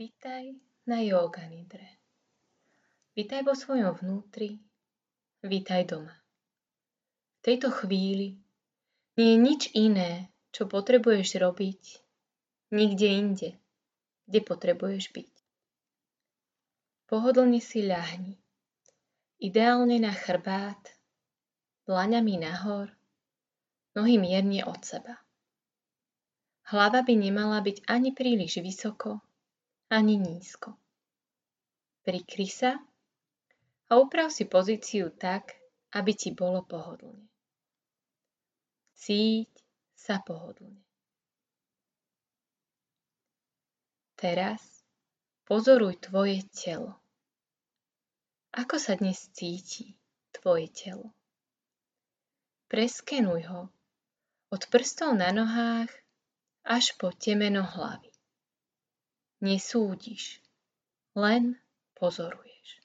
Vitaj na yoga nidre. Vitaj vo svojom vnútri, vitaj doma. V tejto chvíli nie je nič iné, čo potrebuješ robiť nikde inde, kde potrebuješ byť. Pohodlne si ľahni, ideálne na chrbát, dlaňami nahor, nohy mierne od seba. Hlava by nemala byť ani príliš vysoko, ani nízko. Prikry sa a uprav si pozíciu tak, aby ti bolo pohodlne. Cíť sa pohodlne. Teraz pozoruj tvoje telo. Ako sa dnes cíti tvoje telo? Preskenuj ho od prstov na nohách až po temeno hlavy nesúdiš, len pozoruješ.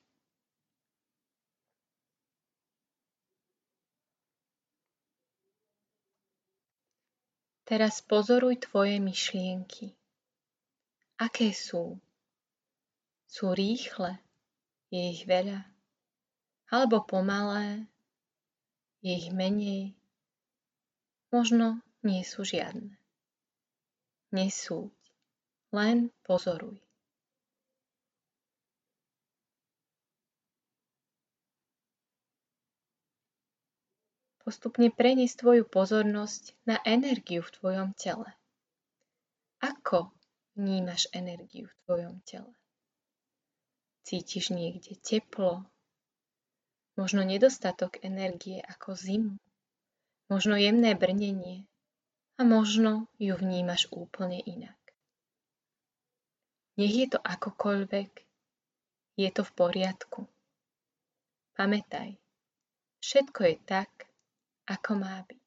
Teraz pozoruj tvoje myšlienky. Aké sú? Sú rýchle? Je ich veľa? Alebo pomalé? Je ich menej? Možno nie sú žiadne. Nesúď len pozoruj. Postupne prenies tvoju pozornosť na energiu v tvojom tele. Ako vnímaš energiu v tvojom tele? Cítiš niekde teplo, možno nedostatok energie ako zimu, možno jemné brnenie a možno ju vnímaš úplne inak. Nech je to akokoľvek, je to v poriadku. Pamätaj, všetko je tak, ako má byť.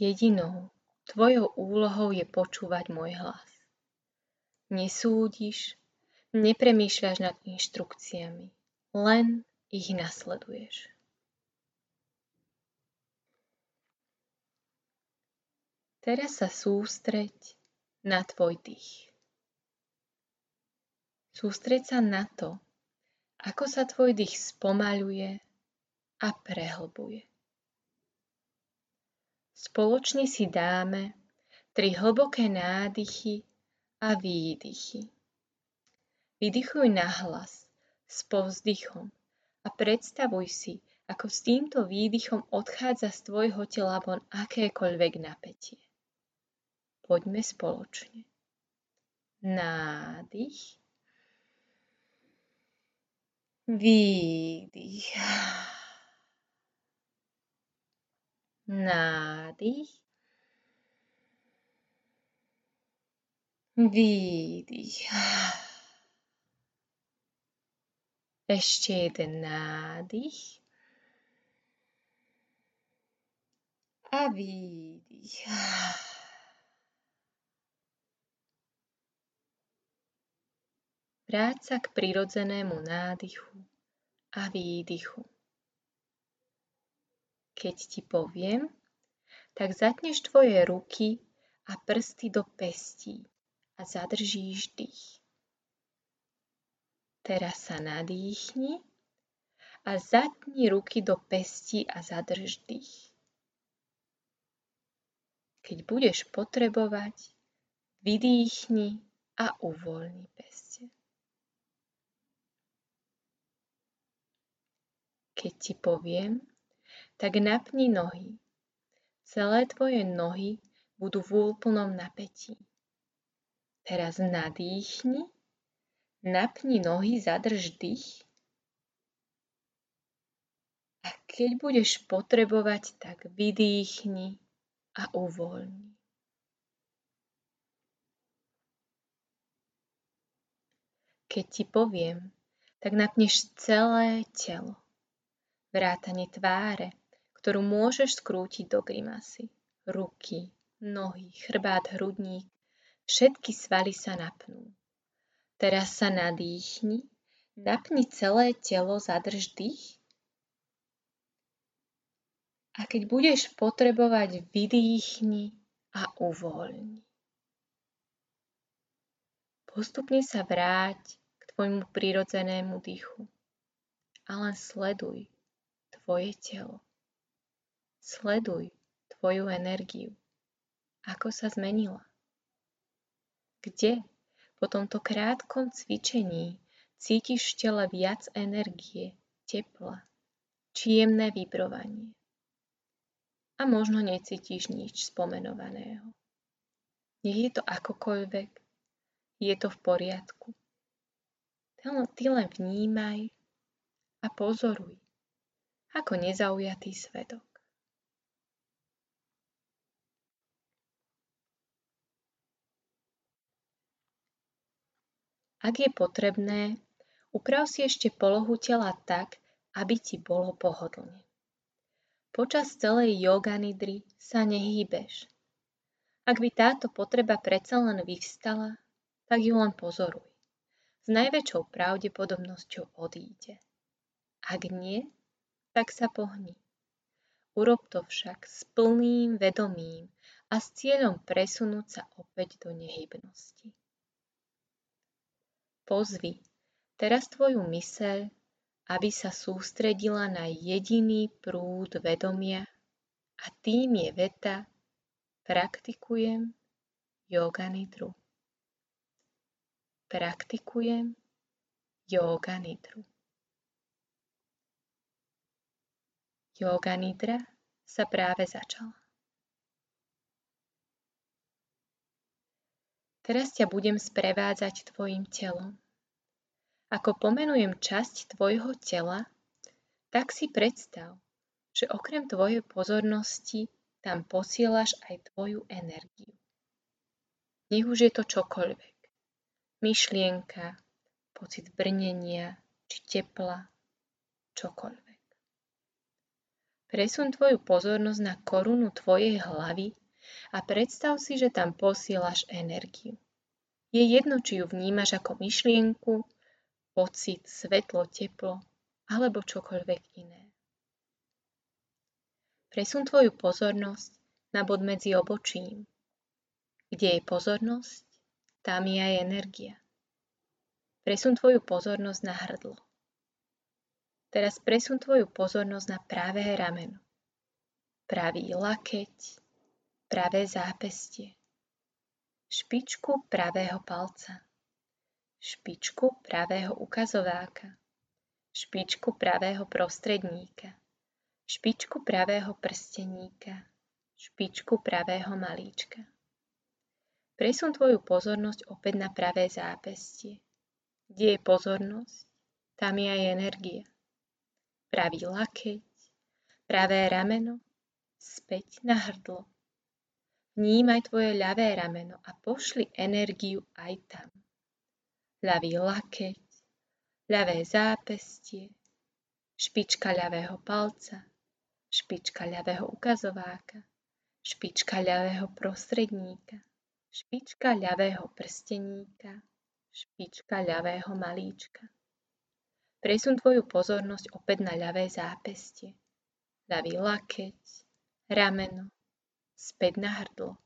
Jedinou tvojou úlohou je počúvať môj hlas. Nesúdiš, nepremýšľaš nad inštrukciami, len ich nasleduješ. Teraz sa sústreď na tvoj dých. Sústreď sa na to, ako sa tvoj dých spomaľuje a prehlbuje. Spoločne si dáme tri hlboké nádychy a výdychy. Vydychuj nahlas s povzdychom a predstavuj si, ako s týmto výdychom odchádza z tvojho tela von akékoľvek napätie. Poďme spoločne. Nádych. Výdych. Nádych. Výdych. Ešte jeden nádych. A výdych. Vráť sa k prirodzenému nádychu a výdychu. Keď ti poviem, tak zatneš tvoje ruky a prsty do pestí a zadržíš dých. Teraz sa nadýchni a zatni ruky do pestí a zadrž dých. Keď budeš potrebovať, vydýchni a uvoľni peste. Keď ti poviem, tak napni nohy. Celé tvoje nohy budú v úplnom napätí. Teraz nadýchni, napni nohy, zadrž dých a keď budeš potrebovať, tak vydýchni a uvoľni. Keď ti poviem, tak napneš celé telo vrátane tváre, ktorú môžeš skrútiť do grimasy. Ruky, nohy, chrbát, hrudník, všetky svaly sa napnú. Teraz sa nadýchni, napni celé telo, zadrž dých A keď budeš potrebovať, vydýchni a uvoľni. Postupne sa vráť k tvojmu prirodzenému dýchu a len sleduj tvoje telo. Sleduj tvoju energiu, ako sa zmenila. Kde po tomto krátkom cvičení cítiš v tele viac energie, tepla, či jemné vibrovanie a možno necítiš nič spomenovaného. Nech je to akokoľvek, je to v poriadku. Ty len vnímaj a pozoruj, ako nezaujatý svedok. Ak je potrebné, uprav si ešte polohu tela tak, aby ti bolo pohodlne. Počas celej yoga sa nehýbeš. Ak by táto potreba predsa len vyvstala, tak ju len pozoruj. S najväčšou pravdepodobnosťou odíde. Ak nie, tak sa pohni. Urob to však s plným vedomím a s cieľom presunúť sa opäť do nehybnosti. Pozvi teraz tvoju myseľ aby sa sústredila na jediný prúd vedomia a tým je veta praktikujem yoga nidru. Praktikujem yoga nidru. Yoga nidra sa práve začala. Teraz ťa budem sprevádzať tvojim telom. Ako pomenujem časť tvojho tela, tak si predstav, že okrem tvojej pozornosti tam posielaš aj tvoju energiu. Nech už je to čokoľvek. Myšlienka, pocit brnenia či tepla, čokoľvek. Presun tvoju pozornosť na korunu tvojej hlavy a predstav si, že tam posielaš energiu. Je jedno, či ju vnímaš ako myšlienku, pocit, svetlo, teplo alebo čokoľvek iné. Presun tvoju pozornosť na bod medzi obočím. Kde je pozornosť, tam je aj energia. Presun tvoju pozornosť na hrdlo. Teraz presun tvoju pozornosť na pravé rameno. Pravý lakeť, pravé zápestie, špičku pravého palca špičku pravého ukazováka, špičku pravého prostredníka, špičku pravého prsteníka, špičku pravého malíčka. Presun tvoju pozornosť opäť na pravé zápestie. Kde je pozornosť, tam je aj energia. Pravý lakeť, pravé rameno, späť na hrdlo. Vnímaj tvoje ľavé rameno a pošli energiu aj tam ľavý lakeť, ľavé zápestie, špička ľavého palca, špička ľavého ukazováka, špička ľavého prostredníka, špička ľavého prsteníka, špička ľavého malíčka. Presun tvoju pozornosť opäť na ľavé zápestie, ľavý lakeť, rameno, späť na hrdlo.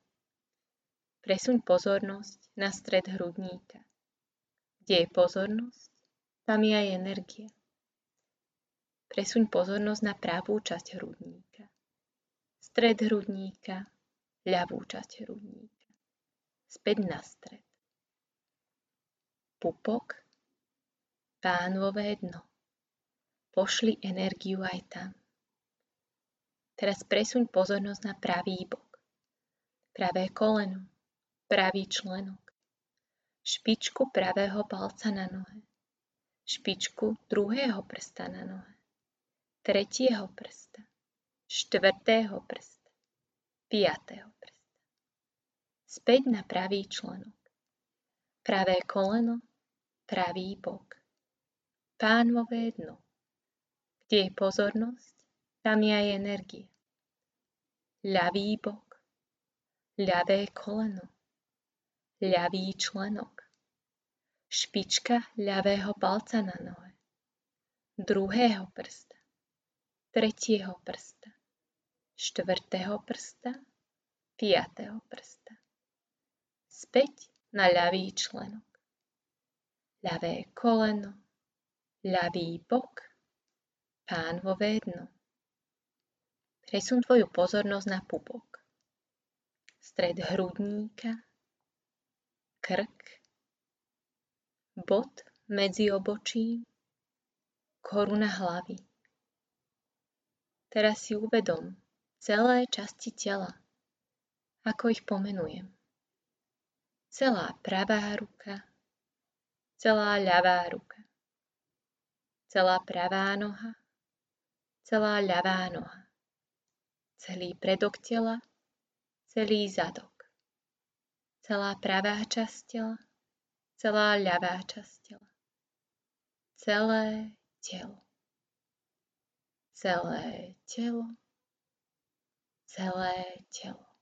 Presuň pozornosť na stred hrudníka. Kde je pozornosť, tam je aj energia. Presuň pozornosť na pravú časť hrudníka, stred hrudníka, ľavú časť hrudníka, späť na stred. Pupok, pánvové dno. Pošli energiu aj tam. Teraz presuň pozornosť na pravý bok, pravé koleno, pravý členok špičku pravého palca na nohe, špičku druhého prsta na nohe, tretieho prsta, štvrtého prsta, piatého prsta. Späť na pravý členok. Pravé koleno, pravý bok. Pánové dno. Kde je pozornosť, tam je aj energia. Ľavý bok, ľavé koleno, ľavý členok, špička ľavého palca na nohe, druhého prsta, tretieho prsta, štvrtého prsta, piatého prsta. Späť na ľavý členok. Ľavé koleno, ľavý bok, pánvové dno. Presun tvoju pozornosť na pupok. Stred hrudníka, krk, bod medzi obočím, koruna hlavy. Teraz si uvedom celé časti tela, ako ich pomenujem. Celá pravá ruka, celá ľavá ruka, celá pravá noha, celá ľavá noha, celý predok tela, celý zadok, celá pravá časť tela, celá ľavá časť tela, celé telo, celé telo, celé telo.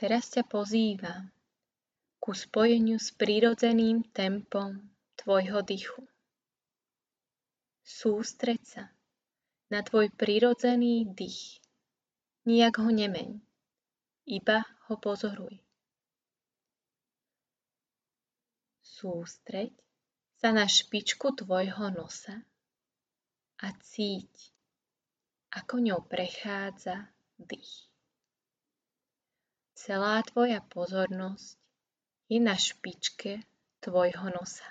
Teraz ťa pozývam ku spojeniu s prírodzeným tempom tvojho dychu. Sústreď sa na tvoj prirodzený dých. Nijak ho nemeň, iba ho pozoruj. Sústreď sa na špičku tvojho nosa a cíť, ako ňou prechádza dých. Celá tvoja pozornosť je na špičke tvojho nosa.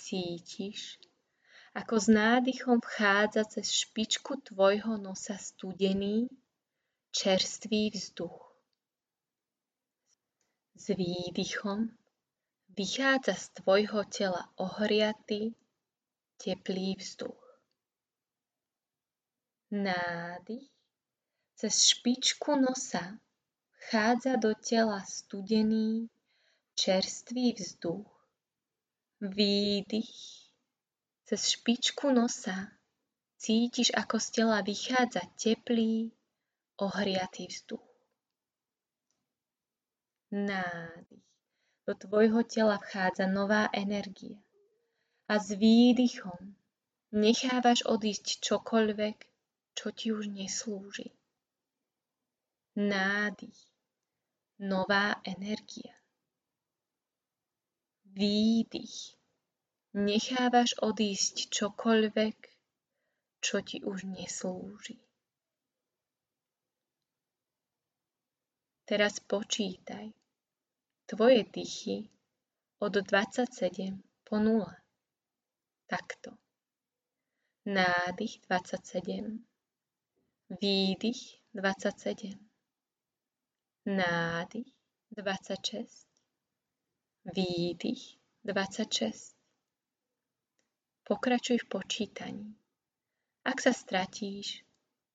Cítiš, ako s nádychom vchádza cez špičku tvojho nosa studený, čerstvý vzduch. S výdychom vychádza z tvojho tela ohriatý, teplý vzduch. Nádych cez špičku nosa vchádza do tela studený, čerstvý vzduch. Výdych. Cez špičku nosa cítiš, ako z tela vychádza teplý, ohriatý vzduch. Nádych. Do tvojho tela vchádza nová energia. A s výdychom nechávaš odísť čokoľvek, čo ti už neslúži nádych, nová energia. Výdych. Nechávaš odísť čokoľvek, čo ti už neslúži. Teraz počítaj tvoje dychy od 27 po 0. Takto. Nádych 27, výdych 27 nádych 26, výdych 26. Pokračuj v počítaní. Ak sa stratíš,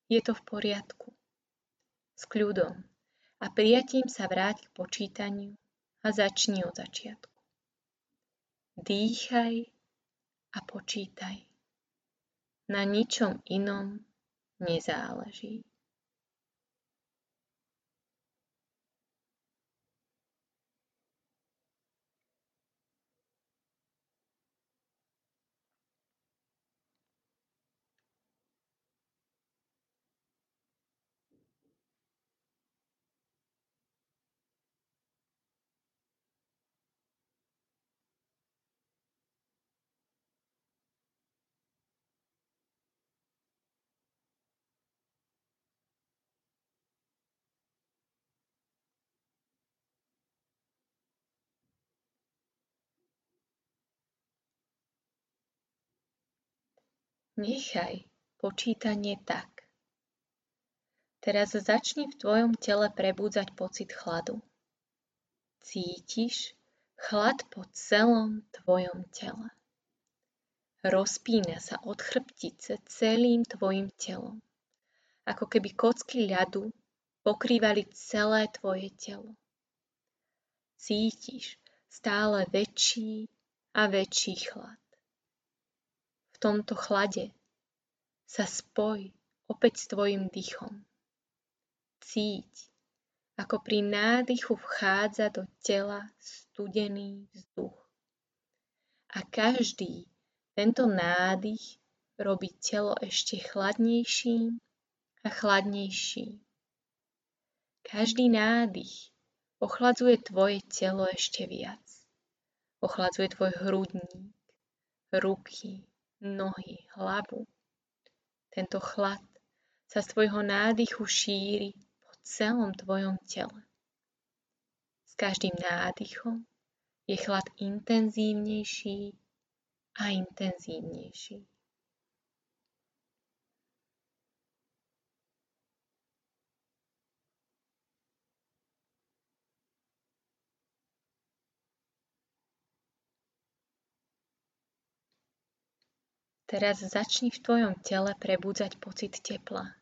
je to v poriadku. S kľudom a prijatím sa vráť k počítaniu a začni od začiatku. Dýchaj a počítaj. Na ničom inom nezáleží. Nechaj počítanie tak. Teraz začni v tvojom tele prebúdzať pocit chladu. Cítiš chlad po celom tvojom tele. Rozpína sa od chrbtice celým tvojim telom, ako keby kocky ľadu pokrývali celé tvoje telo. Cítiš stále väčší a väčší chlad v tomto chlade sa spoj opäť s tvojim dýchom. cíť, ako pri nádychu vchádza do tela studený vzduch. A každý tento nádych robí telo ešte chladnejším a chladnejším. Každý nádych ochladzuje tvoje telo ešte viac. Ochladzuje tvoj hrudník, ruky, nohy, hlavu. Tento chlad sa z tvojho nádychu šíri po celom tvojom tele. S každým nádychom je chlad intenzívnejší a intenzívnejší. Teraz začni v tvojom tele prebudzať pocit tepla.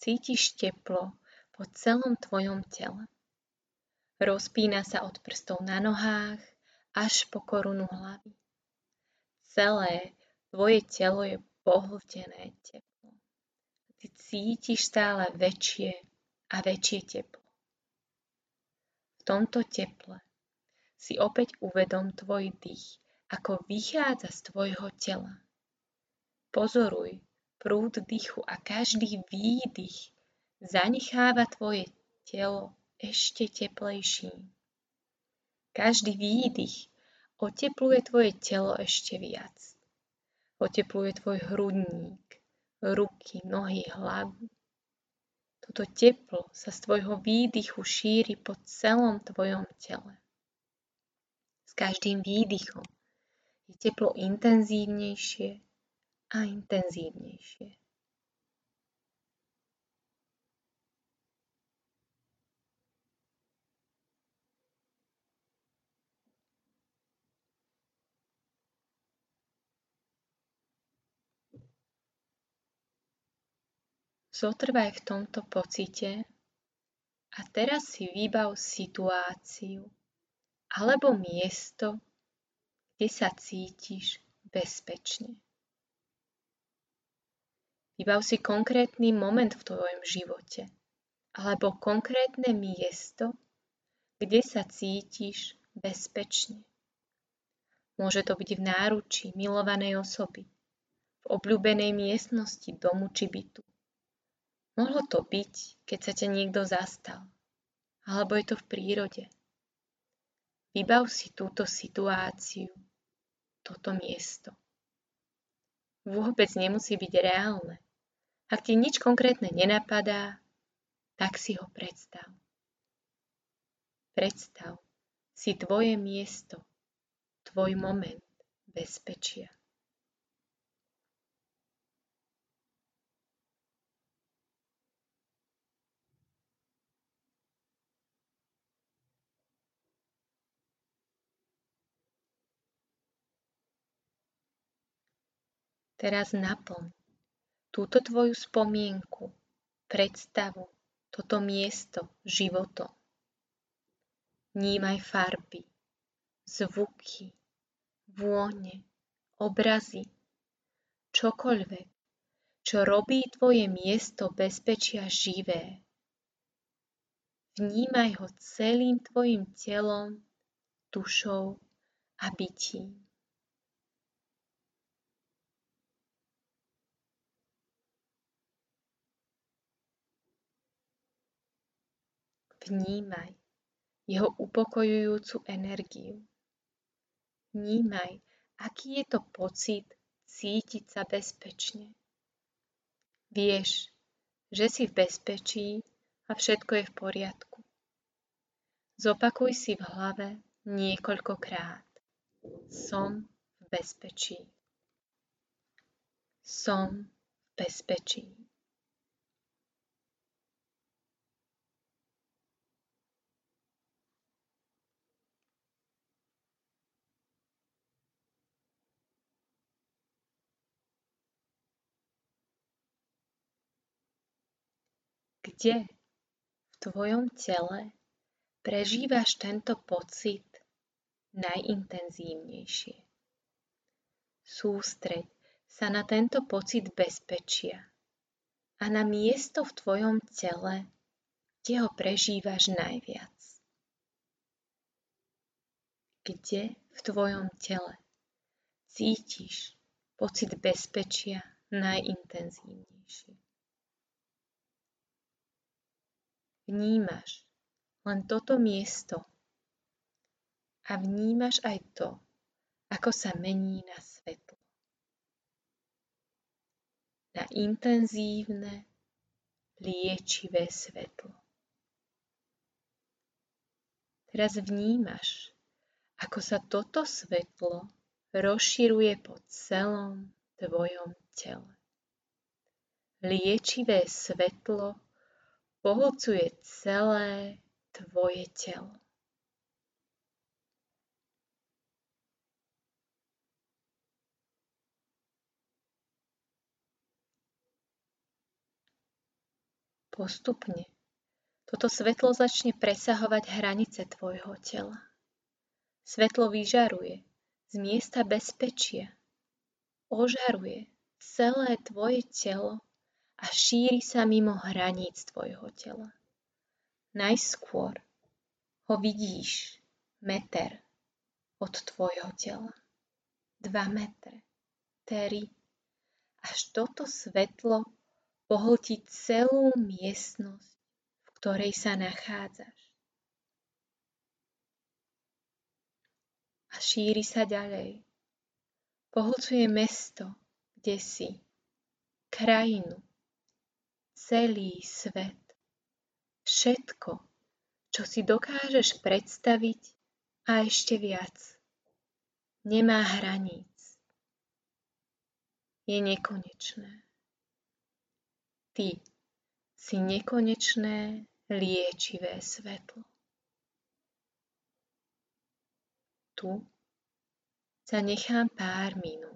Cítiš teplo po celom tvojom tele. Rozpína sa od prstov na nohách až po korunu hlavy. Celé tvoje telo je pohltené teplom. Ty cítiš stále väčšie a väčšie teplo. V tomto teple si opäť uvedom tvoj dých ako vychádza z tvojho tela. Pozoruj prúd dychu a každý výdych zanecháva tvoje telo ešte teplejším. Každý výdych otepluje tvoje telo ešte viac. Otepluje tvoj hrudník, ruky, nohy, hlavu. Toto teplo sa z tvojho výdychu šíri po celom tvojom tele. S každým výdychom je teplo intenzívnejšie a intenzívnejšie. Zotrvaj v tomto pocite a teraz si vybav situáciu alebo miesto, kde sa cítiš bezpečne. Vybav si konkrétny moment v tvojom živote alebo konkrétne miesto, kde sa cítiš bezpečne. Môže to byť v náručí milovanej osoby, v obľúbenej miestnosti domu či bytu. Mohlo to byť, keď sa ťa niekto zastal, alebo je to v prírode, Vybav si túto situáciu, toto miesto. Vôbec nemusí byť reálne. Ak ti nič konkrétne nenapadá, tak si ho predstav. Predstav si tvoje miesto, tvoj moment bezpečia. Teraz naplň túto tvoju spomienku, predstavu, toto miesto životom. Vnímaj farby, zvuky, vône, obrazy, čokoľvek, čo robí tvoje miesto bezpečia živé. Vnímaj ho celým tvojim telom, dušou a bytím. Vnímaj jeho upokojujúcu energiu. Vnímaj, aký je to pocit cítiť sa bezpečne. Vieš, že si v bezpečí a všetko je v poriadku. Zopakuj si v hlave niekoľkokrát. Som v bezpečí. Som v bezpečí. Kde v tvojom tele prežívaš tento pocit najintenzívnejšie? Sústreď sa na tento pocit bezpečia a na miesto v tvojom tele, kde ho prežívaš najviac. Kde v tvojom tele cítiš pocit bezpečia najintenzívnejšie. Vnímaš len toto miesto a vnímaš aj to, ako sa mení na svetlo. Na intenzívne, liečivé svetlo. Teraz vnímaš, ako sa toto svetlo rozširuje po celom tvojom tele. Liečivé svetlo pohlcuje celé tvoje telo. Postupne toto svetlo začne presahovať hranice tvojho tela. Svetlo vyžaruje z miesta bezpečia. Ožaruje celé tvoje telo a šíri sa mimo hraníc tvojho tela. Najskôr ho vidíš meter od tvojho tela. Dva metre, tri, až toto svetlo pohltí celú miestnosť, v ktorej sa nachádzaš. a šíri sa ďalej. Pohlcuje mesto, kde si, krajinu, celý svet, všetko, čo si dokážeš predstaviť a ešte viac. Nemá hraníc. Je nekonečné. Ty si nekonečné liečivé svetlo. tu sa nechám pár minút.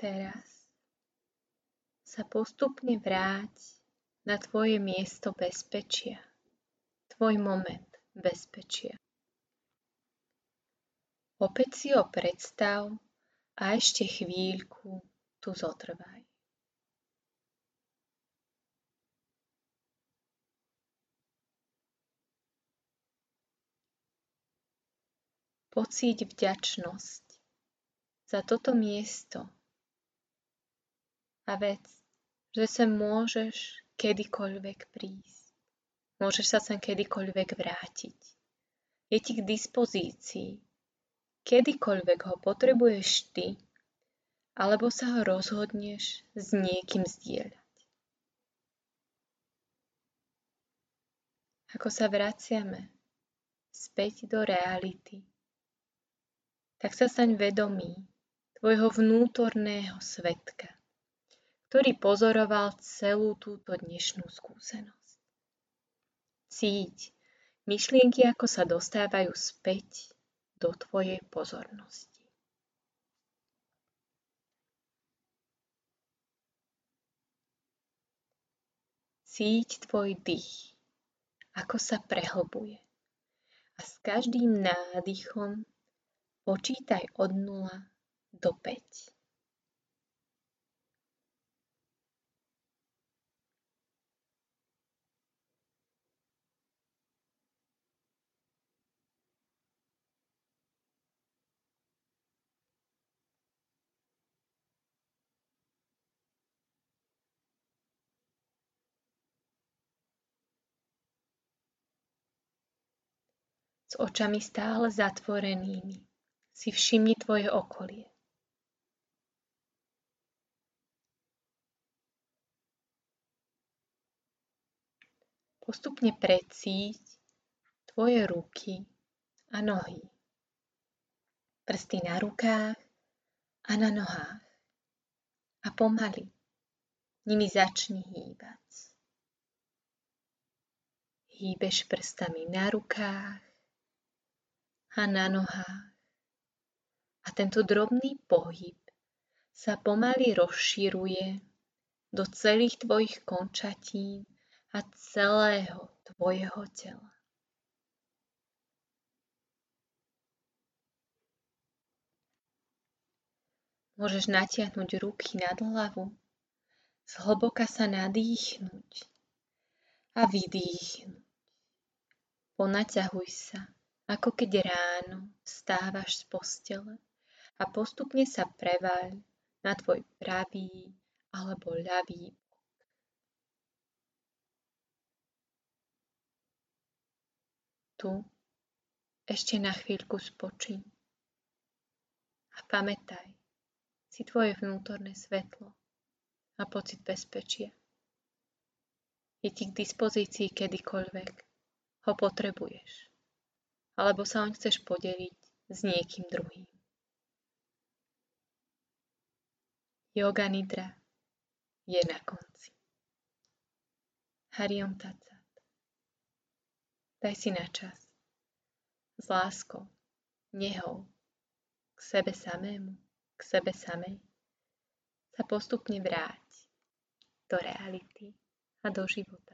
Teraz sa postupne vráť na tvoje miesto bezpečia, tvoj moment bezpečia. Opäť si ho predstav a ešte chvíľku tu zotrvaj. Pocíť vďačnosť za toto miesto, a vec, že sem môžeš kedykoľvek prísť. Môžeš sa sem kedykoľvek vrátiť. Je ti k dispozícii, kedykoľvek ho potrebuješ ty, alebo sa ho rozhodneš s niekým zdieľať. Ako sa vraciame späť do reality, tak sa staň vedomý tvojho vnútorného svetka, ktorý pozoroval celú túto dnešnú skúsenosť. Cíť myšlienky, ako sa dostávajú späť do tvojej pozornosti. Cíť tvoj dých, ako sa prehlbuje. A s každým nádychom počítaj od 0 do 5. očami stále zatvorenými si všimni tvoje okolie. Postupne precíť tvoje ruky a nohy. Prsty na rukách a na nohách. A pomaly nimi začni hýbať. Hýbeš prstami na rukách a na nohách. A tento drobný pohyb sa pomaly rozširuje do celých tvojich končatín a celého tvojho tela. Môžeš natiahnuť ruky nad hlavu, zhlboka sa nadýchnuť a vydýchnuť. Ponaťahuj sa ako keď ráno vstávaš z postele a postupne sa prevaľ na tvoj pravý alebo ľavý. Tu ešte na chvíľku spočiň a pamätaj si tvoje vnútorné svetlo a pocit bezpečia. Je ti k dispozícii kedykoľvek ho potrebuješ alebo sa oň chceš podeliť s niekým druhým. Yoga Nidra je na konci. Hariom Tatsat. Daj si na čas. S láskou, nehou, k sebe samému, k sebe samej sa postupne vráť do reality a do života.